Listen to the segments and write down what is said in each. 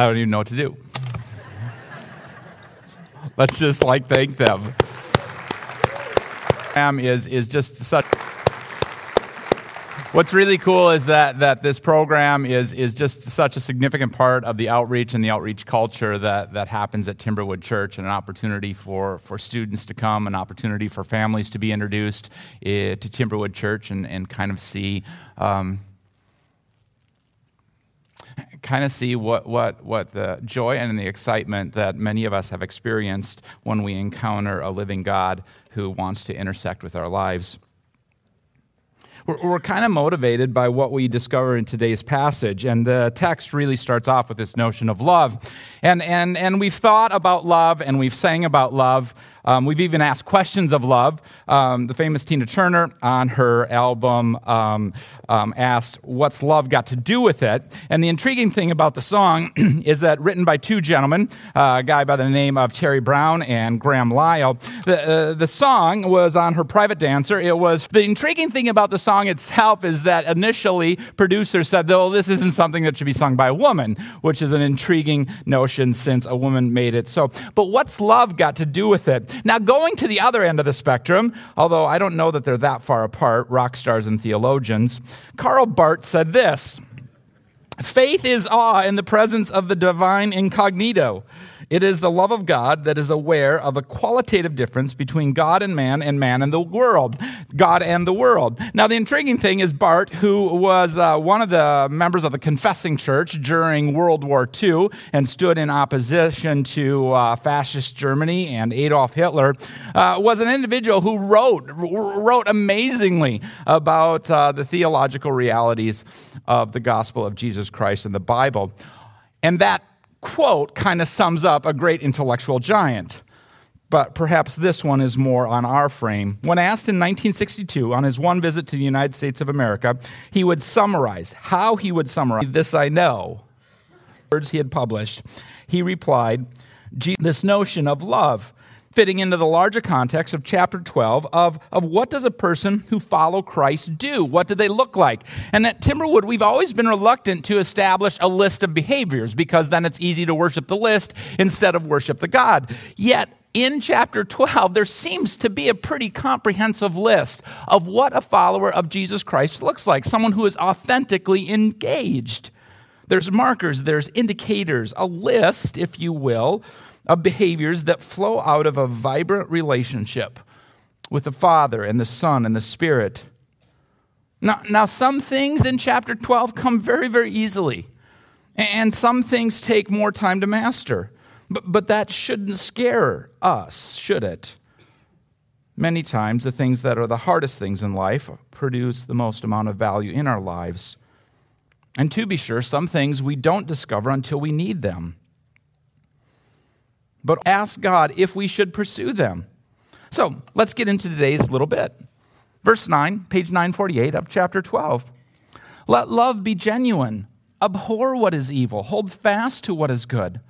I don't even know what to do. Let's just like thank them. Is is just such. What's really cool is that, that this program is, is just such a significant part of the outreach and the outreach culture that, that happens at Timberwood Church, and an opportunity for, for students to come, an opportunity for families to be introduced uh, to Timberwood Church and, and kind of see. Um, kind of see what, what, what the joy and the excitement that many of us have experienced when we encounter a living God who wants to intersect with our lives. We're, we're kind of motivated by what we discover in today's passage. And the text really starts off with this notion of love. And, and, and we've thought about love and we've sang about love. Um, we've even asked questions of love. Um, the famous Tina Turner on her album um, um, asked, What's love got to do with it? And the intriguing thing about the song is that written by two gentlemen, uh, a guy by the name of Terry Britten and Graham Lyle. The, uh, the song was on her private dancer. It was the intriguing thing about the song itself is that initially producers said, Well, this isn't something that should be sung by a woman, which is an intriguing notion since a woman made it. So, but what's love got to do with it? Now, going to the other end of the spectrum, although I don't know that they're that far apart, rock stars and theologians, Karl Barth said this Faith is awe in the presence of the divine incognito. It is the love of God that is aware of a qualitative difference between God and man and man and the world. God and the world. Now, the intriguing thing is Barth, who was uh, one of the members of the Confessing Church during World War II and stood in opposition to uh, fascist Germany and Adolf Hitler, uh, was an individual who wrote, wrote amazingly about uh, the theological realities of the gospel of Jesus Christ and the Bible. And that quote kind of sums up a great intellectual giant. But perhaps this one is more on our frame. When asked in 1962 on his one visit to the United States of America, he would summarize how he would summarize this I know words he had published. He replied, This notion of love fitting into the larger context of chapter 12 of, of what does a person who follow Christ do? What do they look like? And at Timberwood, we've always been reluctant to establish a list of behaviors because then it's easy to worship the list instead of worship the God. Yet, in chapter 12, there seems to be a pretty comprehensive list of what a follower of Jesus Christ looks like someone who is authentically engaged. There's markers, there's indicators, a list, if you will, of behaviors that flow out of a vibrant relationship with the Father and the Son and the Spirit. Now, now, some things in chapter 12 come very, very easily, and some things take more time to master. But, but that shouldn't scare us, should it? Many times, the things that are the hardest things in life produce the most amount of value in our lives. And to be sure, some things we don't discover until we need them but ask God if we should pursue them. So let's get into today's little bit. Verse 9, page 948 of chapter 12. Let love be genuine. Abhor what is evil. Hold fast to what is good.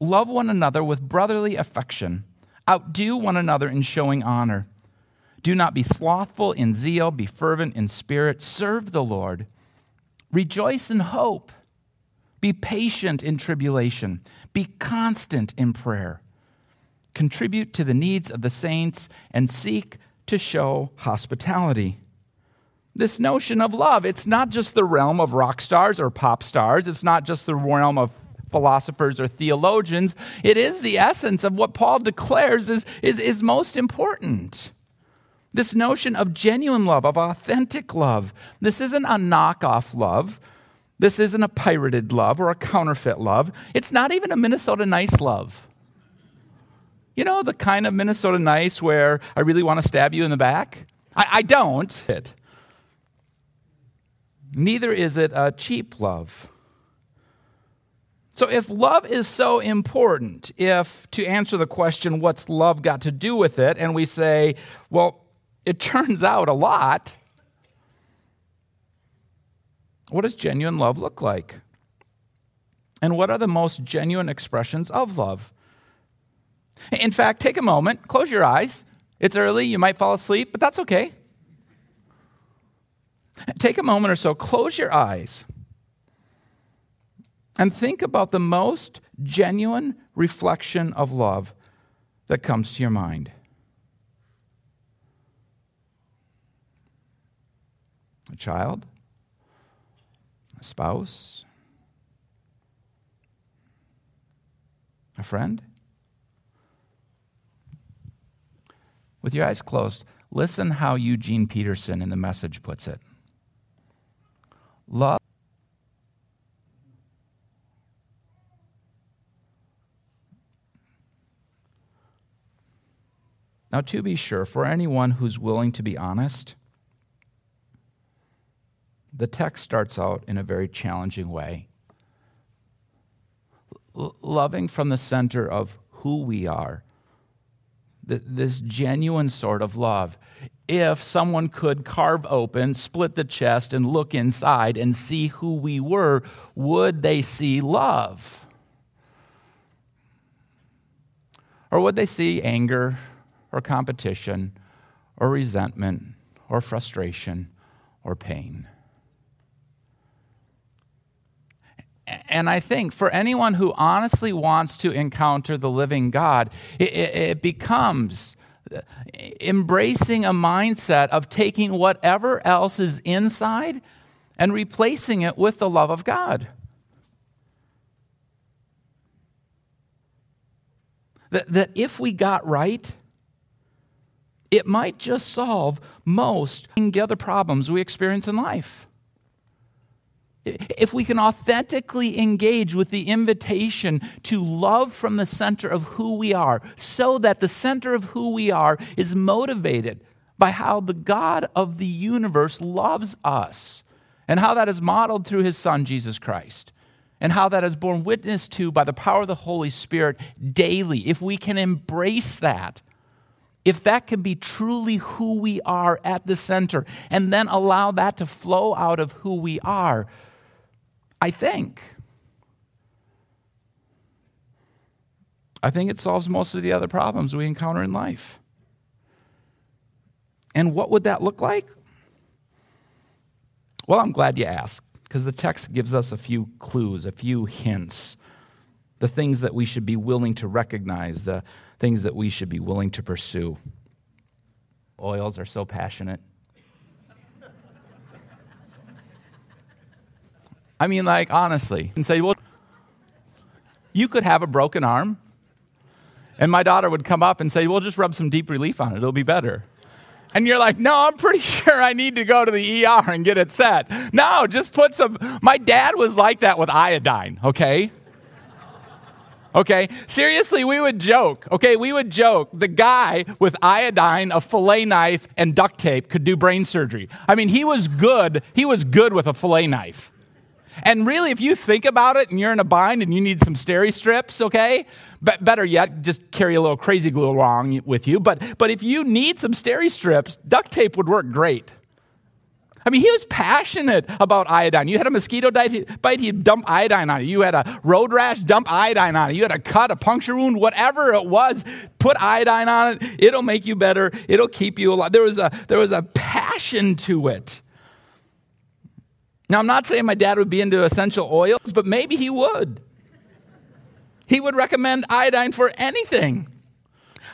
Love one another with brotherly affection. Outdo one another in showing honor. Do not be slothful in zeal, be fervent in spirit, serve the Lord. Rejoice in hope. Be patient in tribulation. Be constant in prayer. Contribute to the needs of the saints and seek to show hospitality. This notion of love, it's not just the realm of rock stars or pop stars, it's not just the realm of philosophers or theologians. It is the essence of what Paul declares is, is, is most important. This notion of genuine love, of authentic love. This isn't a knockoff love. This isn't a pirated love or a counterfeit love. It's not even a Minnesota nice love. You know, the kind of Minnesota nice where I really want to stab you in the back? I, I don't. It. Neither is it a cheap love. So, if love is so important, if to answer the question, what's love got to do with it, and we say, well, it turns out a lot, what does genuine love look like? And what are the most genuine expressions of love? In fact, take a moment, close your eyes. It's early, you might fall asleep, but that's okay. Take a moment or so, close your eyes. and think about the most genuine reflection of love that comes to your mind. A child? Spouse? A friend? With your eyes closed, listen how Eugene Peterson in the message puts it. Love Now, to be sure, for anyone who's willing to be honest, the text starts out in a very challenging way. L- loving from the center of who we are, th- this genuine sort of love. If someone could carve open, split the chest, and look inside and see who we were, would they see love? Or would they see anger? or competition or resentment or frustration or pain. And I think for anyone who honestly wants to encounter the living God, it, it, becomes embracing a mindset of taking whatever else is inside and replacing it with the love of God. That, that if we got right, it might just solve most the other problems we experience in life. If we can authentically engage with the invitation to love from the center of who we are, so that the center of who we are is motivated by how the God of the universe loves us, and how that is modeled through his Son, Jesus Christ, and how that is borne witness to by the power of the Holy Spirit daily, if we can embrace that if that can be truly who we are at the center and then allow that to flow out of who we are, I think. I think it solves most of the other problems we encounter in life. And what would that look like? Well, I'm glad you asked because the text gives us a few clues, a few hints, the things that we should be willing to recognize, the, things that we should be willing to pursue. Oils are so passionate. I mean, like, honestly, and say, well, you could have a broken arm, and my daughter would come up and say, well, just rub some deep relief on it, it'll be better. And you're like, no, I'm pretty sure I need to go to the ER and get it set. No, just put some. My dad was like that with iodine, okay? Okay? Seriously, we would joke. Okay? We would joke. The guy with iodine, a fillet knife, and duct tape could do brain surgery. I mean, he was good. He was good with a fillet knife. And really, if you think about it and you're in a bind and you need some steri strips, okay? But better yet, just carry a little crazy glue along with you. But, but if you need some steri strips, duct tape would work great. I mean, he was passionate about iodine. You had a mosquito bite, he'd dump iodine on it. You had a road rash, dump iodine on it. You had a cut, a puncture wound, whatever it was, put iodine on it. It'll make you better. It'll keep you alive. There was a, there was a passion to it. Now, I'm not saying my dad would be into essential oils, but maybe he would. He would recommend iodine for anything.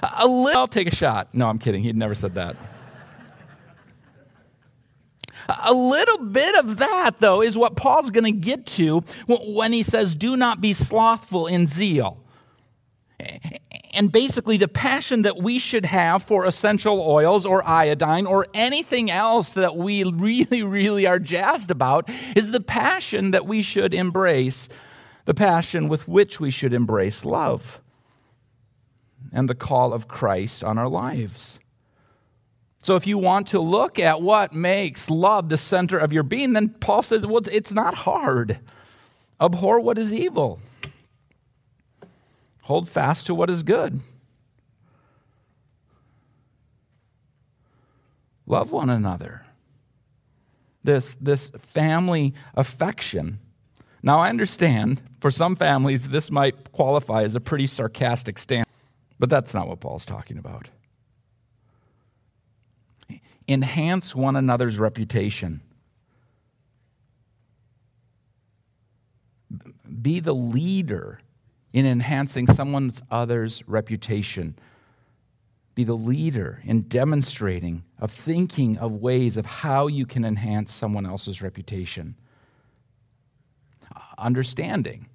A little, I'll take a shot. No, I'm kidding. He'd never said that. A little bit of that, though, is what Paul's going to get to when he says, Do not be slothful in zeal. And basically, the passion that we should have for essential oils or iodine or anything else that we really, really are jazzed about is the passion that we should embrace, the passion with which we should embrace love and the call of Christ on our lives. So, if you want to look at what makes love the center of your being, then Paul says, well, it's not hard. Abhor what is evil, hold fast to what is good. Love one another. This, this family affection. Now, I understand for some families, this might qualify as a pretty sarcastic stance, but that's not what Paul's talking about enhance one another's reputation. be the leader in enhancing someone other's reputation. Be the leader in demonstrating, of thinking of ways of how you can enhance someone else's reputation. Understanding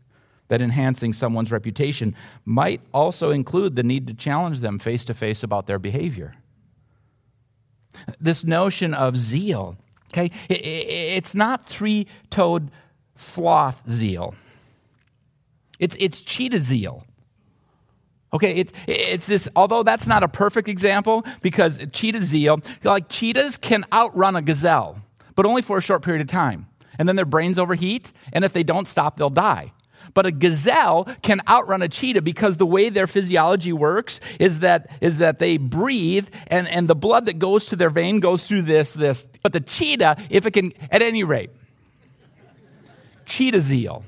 that enhancing someone's reputation might also include the need to challenge them face to face about their behavior. This notion of zeal, okay, it's not three toed sloth zeal, it's, it's cheetah zeal. Okay, it's, it's this, although that's not a perfect example because cheetah zeal, like cheetahs can outrun a gazelle, but only for a short period of time. And then their brains overheat, and if they don't stop, they'll die. But a gazelle can outrun a cheetah because the way their physiology works is that, is that they breathe and, and the blood that goes to their vein goes through this, this. But the cheetah, if it can, at any rate, cheetah zeal,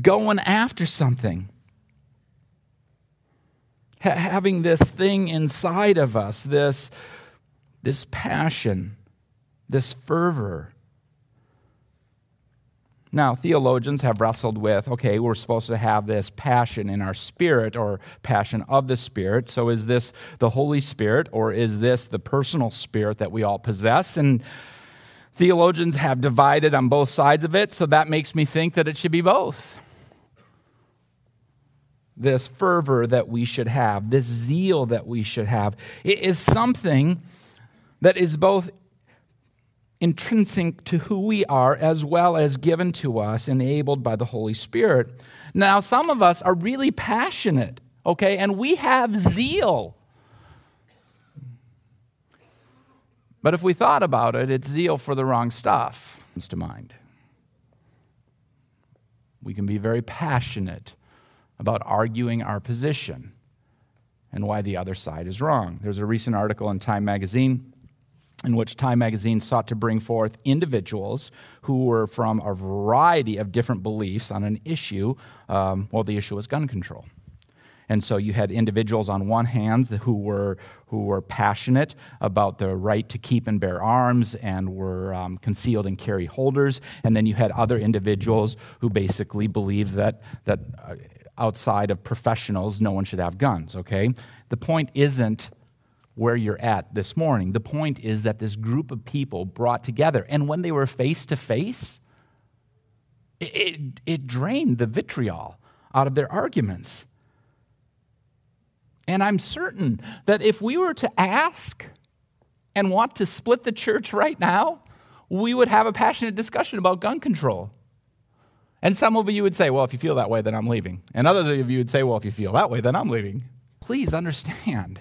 going after something, ha- having this thing inside of us, this, this passion, this fervor now, theologians have wrestled with okay, we're supposed to have this passion in our spirit or passion of the Spirit. So, is this the Holy Spirit or is this the personal spirit that we all possess? And theologians have divided on both sides of it, so that makes me think that it should be both. This fervor that we should have, this zeal that we should have, it is something that is both intrinsic to who we are as well as given to us, enabled by the Holy Spirit. Now, some of us are really passionate, okay, and we have zeal. But if we thought about it, it's zeal for the wrong stuff comes to mind. We can be very passionate about arguing our position and why the other side is wrong. There's a recent article in Time magazine in which Time magazine sought to bring forth individuals who were from a variety of different beliefs on an issue. Um, well, the issue was gun control. And so you had individuals on one hand who were, who were passionate about the right to keep and bear arms and were um, concealed and carry holders. And then you had other individuals who basically believed that, that uh, outside of professionals, no one should have guns, okay? The point isn't where you're at this morning. The point is that this group of people brought together, and when they were face to face, it, it drained the vitriol out of their arguments. And I'm certain that if we were to ask and want to split the church right now, we would have a passionate discussion about gun control. And some of you would say, well, if you feel that way, then I'm leaving. And others of you would say, well, if you feel that way, then I'm leaving. Please understand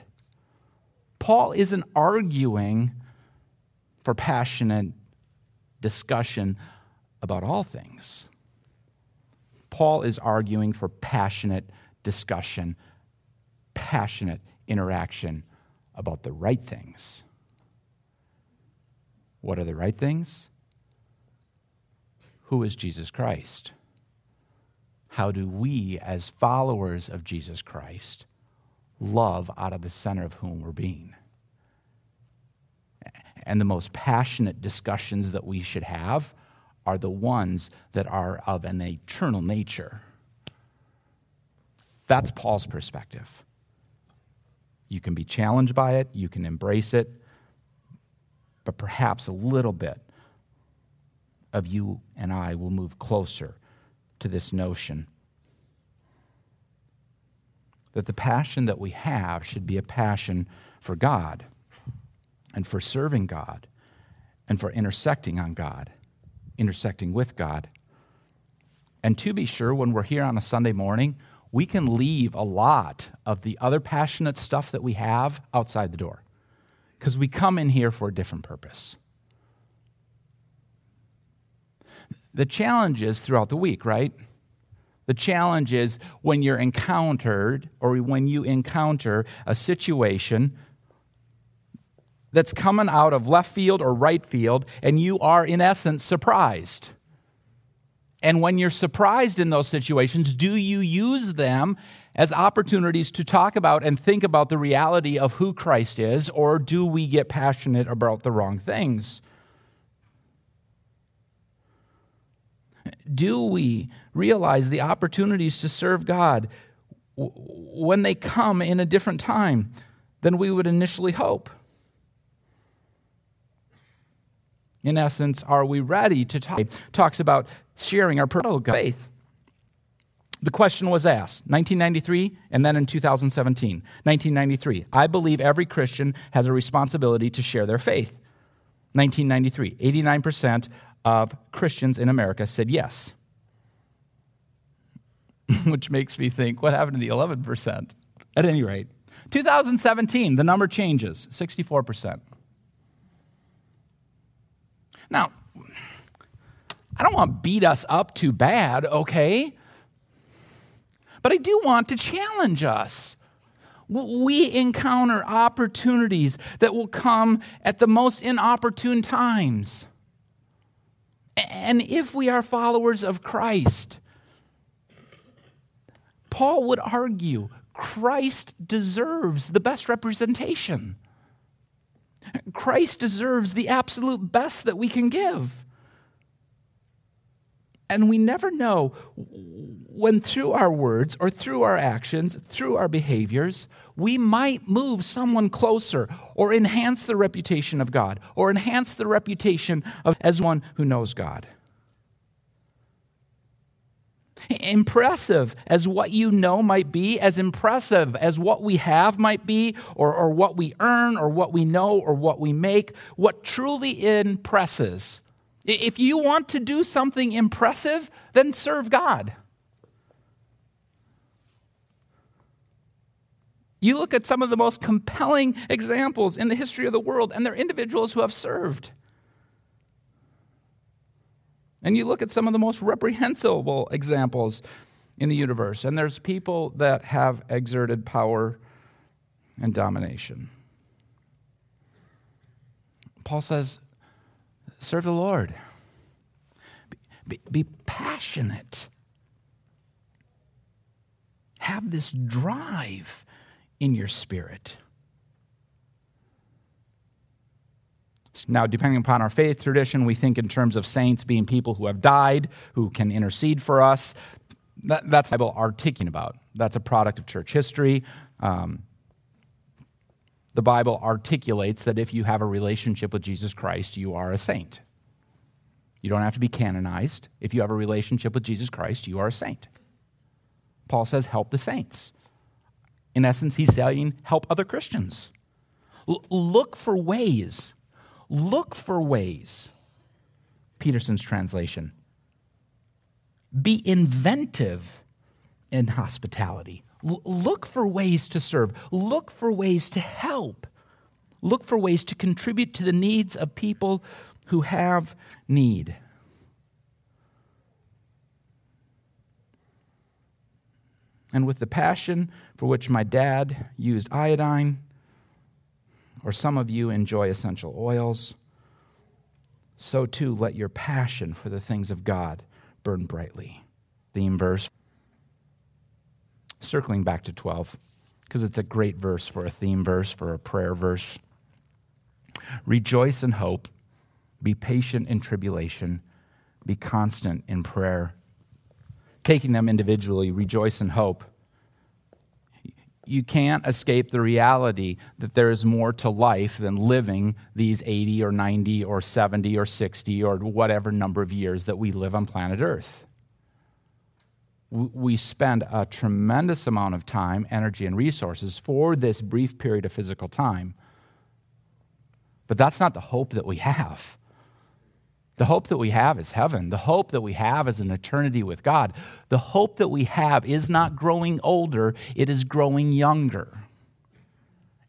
Paul isn't arguing for passionate discussion about all things. Paul is arguing for passionate discussion, passionate interaction about the right things. What are the right things? Who is Jesus Christ? How do we, as followers of Jesus Christ, love out of the center of whom we're being. And the most passionate discussions that we should have are the ones that are of an eternal nature. That's Paul's perspective. You can be challenged by it, you can embrace it, but perhaps a little bit of you and I will move closer to this notion that the passion that we have should be a passion for God and for serving God and for intersecting on God, intersecting with God. And to be sure, when we're here on a Sunday morning, we can leave a lot of the other passionate stuff that we have outside the door because we come in here for a different purpose. The challenge is throughout the week, right? The challenge is when you're encountered or when you encounter a situation that's coming out of left field or right field, and you are, in essence, surprised. And when you're surprised in those situations, do you use them as opportunities to talk about and think about the reality of who Christ is, or do we get passionate about the wrong things? Do we realize the opportunities to serve God when they come in a different time than we would initially hope? In essence, are we ready to talk? Talks about sharing our personal faith. The question was asked 1993 and then in 2017. 1993, I believe every Christian has a responsibility to share their faith. 1993, 89% of Christians in America said yes. Which makes me think, what happened to the 11%? At any rate, 2017, the number changes 64%. Now, I don't want to beat us up too bad, okay? But I do want to challenge us. We encounter opportunities that will come at the most inopportune times. And if we are followers of Christ, Paul would argue Christ deserves the best representation. Christ deserves the absolute best that we can give. And we never know when, through our words or through our actions, through our behaviors, we might move someone closer or enhance the reputation of God or enhance the reputation of as one who knows God. Impressive as what you know might be, as impressive as what we have might be, or, or what we earn, or what we know, or what we make, what truly impresses. If you want to do something impressive, then serve God. You look at some of the most compelling examples in the history of the world, and they're individuals who have served. And you look at some of the most reprehensible examples in the universe, and there's people that have exerted power and domination. Paul says, serve the Lord, be, be, passionate, have this drive in your spirit. Now, depending upon our faith tradition, we think in terms of saints being people who have died, who can intercede for us. That, that's the Bible articulating about. That's a product of church history. Um, the Bible articulates that if you have a relationship with Jesus Christ, you are a saint. You don't have to be canonized. If you have a relationship with Jesus Christ, you are a saint. Paul says, help the saints. In essence, he's saying, help other Christians. L- look for ways Look for ways. Peterson's translation. Be inventive in hospitality. L- look for ways to serve. Look for ways to help. Look for ways to contribute to the needs of people who have need. And with the passion for which my dad used iodine, or some of you enjoy essential oils, so too let your passion for the things of God burn brightly. Theme verse. Circling back to 12, because it's a great verse for a theme verse, for a prayer verse. Rejoice in hope, be patient in tribulation, be constant in prayer. Taking them individually, rejoice in hope you can't escape the reality that there is more to life than living these 80 or 90 or 70 or 60 or whatever number of years that we live on planet Earth. We spend a tremendous amount of time, energy, and resources for this brief period of physical time. But that's not the hope that we have. The hope that we have is heaven. The hope that we have is an eternity with God. The hope that we have is not growing older, it is growing younger.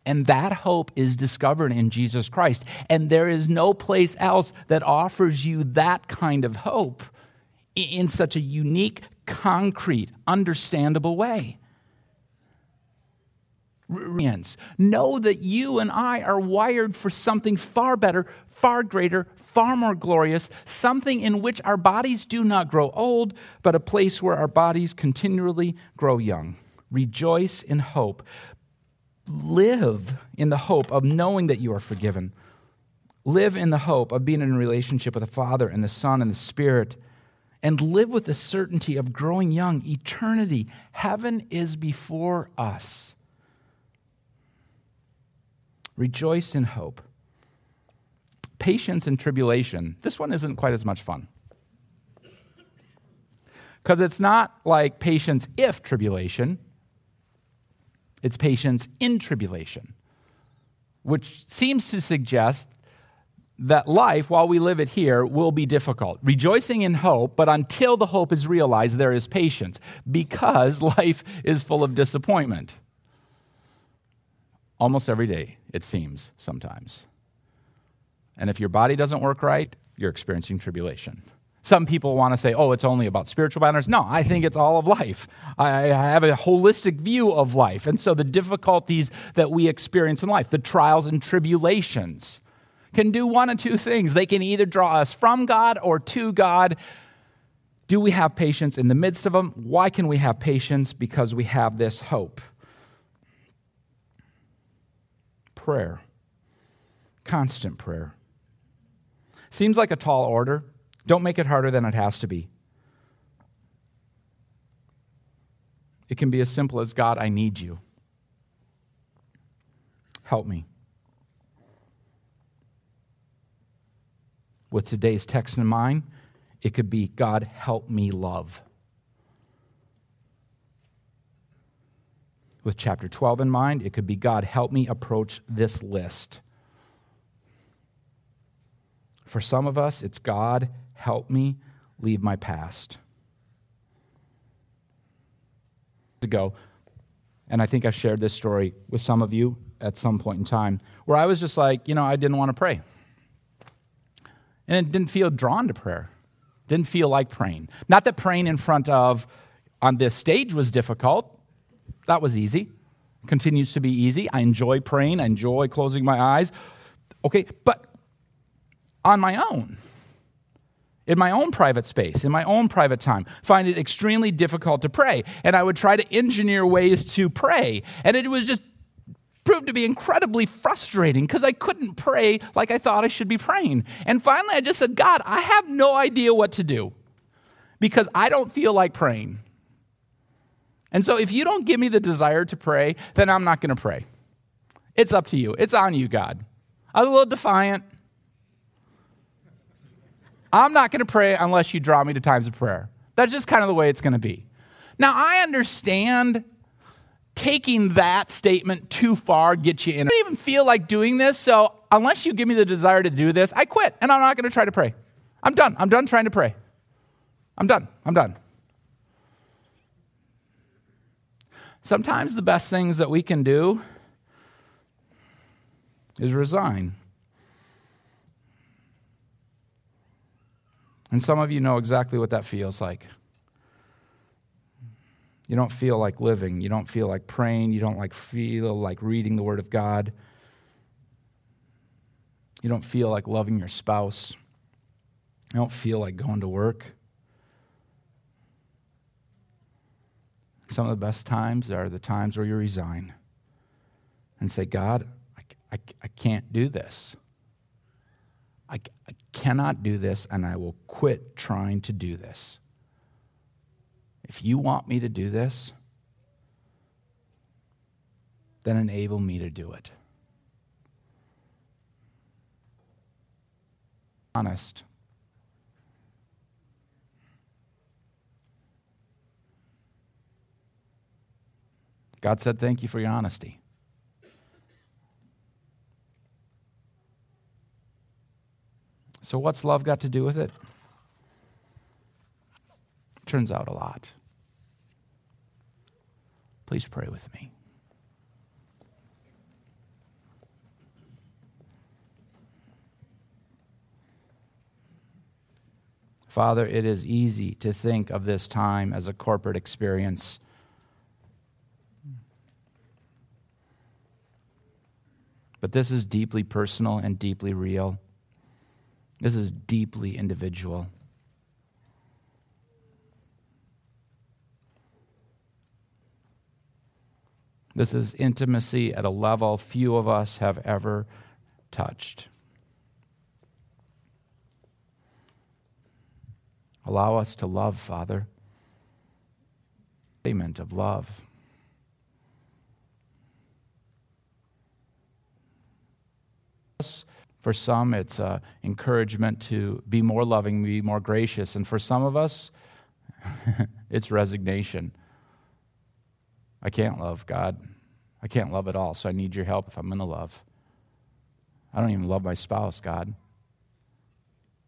And that hope is discovered in Jesus Christ. And there is no place else that offers you that kind of hope in such a unique, concrete, understandable way. Know that you and I are wired for something far better, far greater, far more glorious, something in which our bodies do not grow old, but a place where our bodies continually grow young. Rejoice in hope. Live in the hope of knowing that you are forgiven. Live in the hope of being in a relationship with the Father and the Son and the Spirit and live with the certainty of growing young. Eternity, heaven is before us. Rejoice in hope. Patience in tribulation. This one isn't quite as much fun. Because it's not like patience if tribulation, it's patience in tribulation, which seems to suggest that life, while we live it here, will be difficult. Rejoicing in hope, but until the hope is realized, there is patience because life is full of disappointment. Almost every day, it seems sometimes. And if your body doesn't work right, you're experiencing tribulation. Some people want to say, oh, it's only about spiritual matters. No, I think it's all of life. I have a holistic view of life. And so the difficulties that we experience in life, the trials and tribulations, can do one of two things. They can either draw us from God or to God. Do we have patience in the midst of them? Why can we have patience? Because we have this hope. Prayer, constant prayer. Seems like a tall order. Don't make it harder than it has to be. It can be as simple as God, I need you. Help me. With today's text in mind, it could be God, help me love. With chapter 12 in mind, it could be God, help me approach this list. For some of us, it's God, help me leave my past. To go, and I think I shared this story with some of you at some point in time, where I was just like, you know, I didn't want to pray. And it didn't feel drawn to prayer, didn't feel like praying. Not that praying in front of on this stage was difficult, that was easy. Continues to be easy. I enjoy praying, I enjoy closing my eyes. Okay, but on my own, in my own private space, in my own private time, find it extremely difficult to pray. And I would try to engineer ways to pray. And it was just proved to be incredibly frustrating because I couldn't pray like I thought I should be praying. And finally, I just said, God, I have no idea what to do because I don't feel like praying. And so if you don't give me the desire to pray, then I'm not going to pray. It's up to you, it's on you, God. I was a little defiant. I'm not going to pray unless you draw me to times of prayer. That's just kind of the way it's going to be. Now, I understand taking that statement too far gets you in. I don't even feel like doing this, so unless you give me the desire to do this, I quit and I'm not going to try to pray. I'm done. I'm done trying to pray. I'm done. I'm done. Sometimes the best things that we can do is resign. And some of you know exactly what that feels like. You don't feel like living. You don't feel like praying. You don't like feel like reading the Word of God. You don't feel like loving your spouse. You don't feel like going to work. Some of the best times are the times where you resign and say, God, I, I, I can't do this. I, I cannot do this, and I will quit trying to do this. If you want me to do this, then enable me to do it. Honest. God said, Thank you for your honesty. So, what's love got to do with it? Turns out a lot. Please pray with me. Father, it is easy to think of this time as a corporate experience. But this is deeply personal and deeply real. This is deeply individual. This is intimacy at a level few of us have ever touched. Allow us to love, Father. Payment of love. For some, it's uh, encouragement to be more loving, be more gracious. And for some of us, it's resignation. I can't love God. I can't love at all, so I need your help if I'm going to love. I don't even love my spouse, God.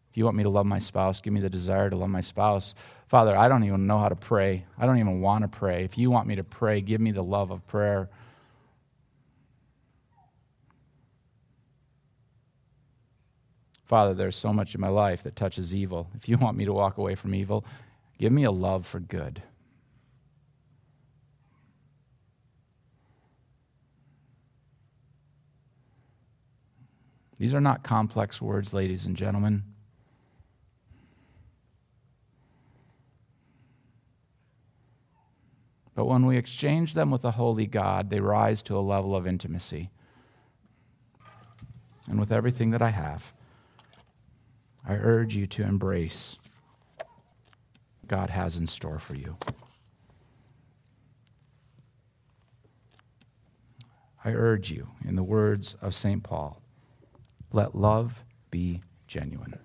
If you want me to love my spouse, give me the desire to love my spouse. Father, I don't even know how to pray. I don't even want to pray. If you want me to pray, give me the love of prayer. Father, there's so much in my life that touches evil. If you want me to walk away from evil, give me a love for good. These are not complex words, ladies and gentlemen. But when we exchange them with a holy God, they rise to a level of intimacy. And with everything that I have, I urge you to embrace God has in store for you. I urge you, in the words of St. Paul, let love be genuine.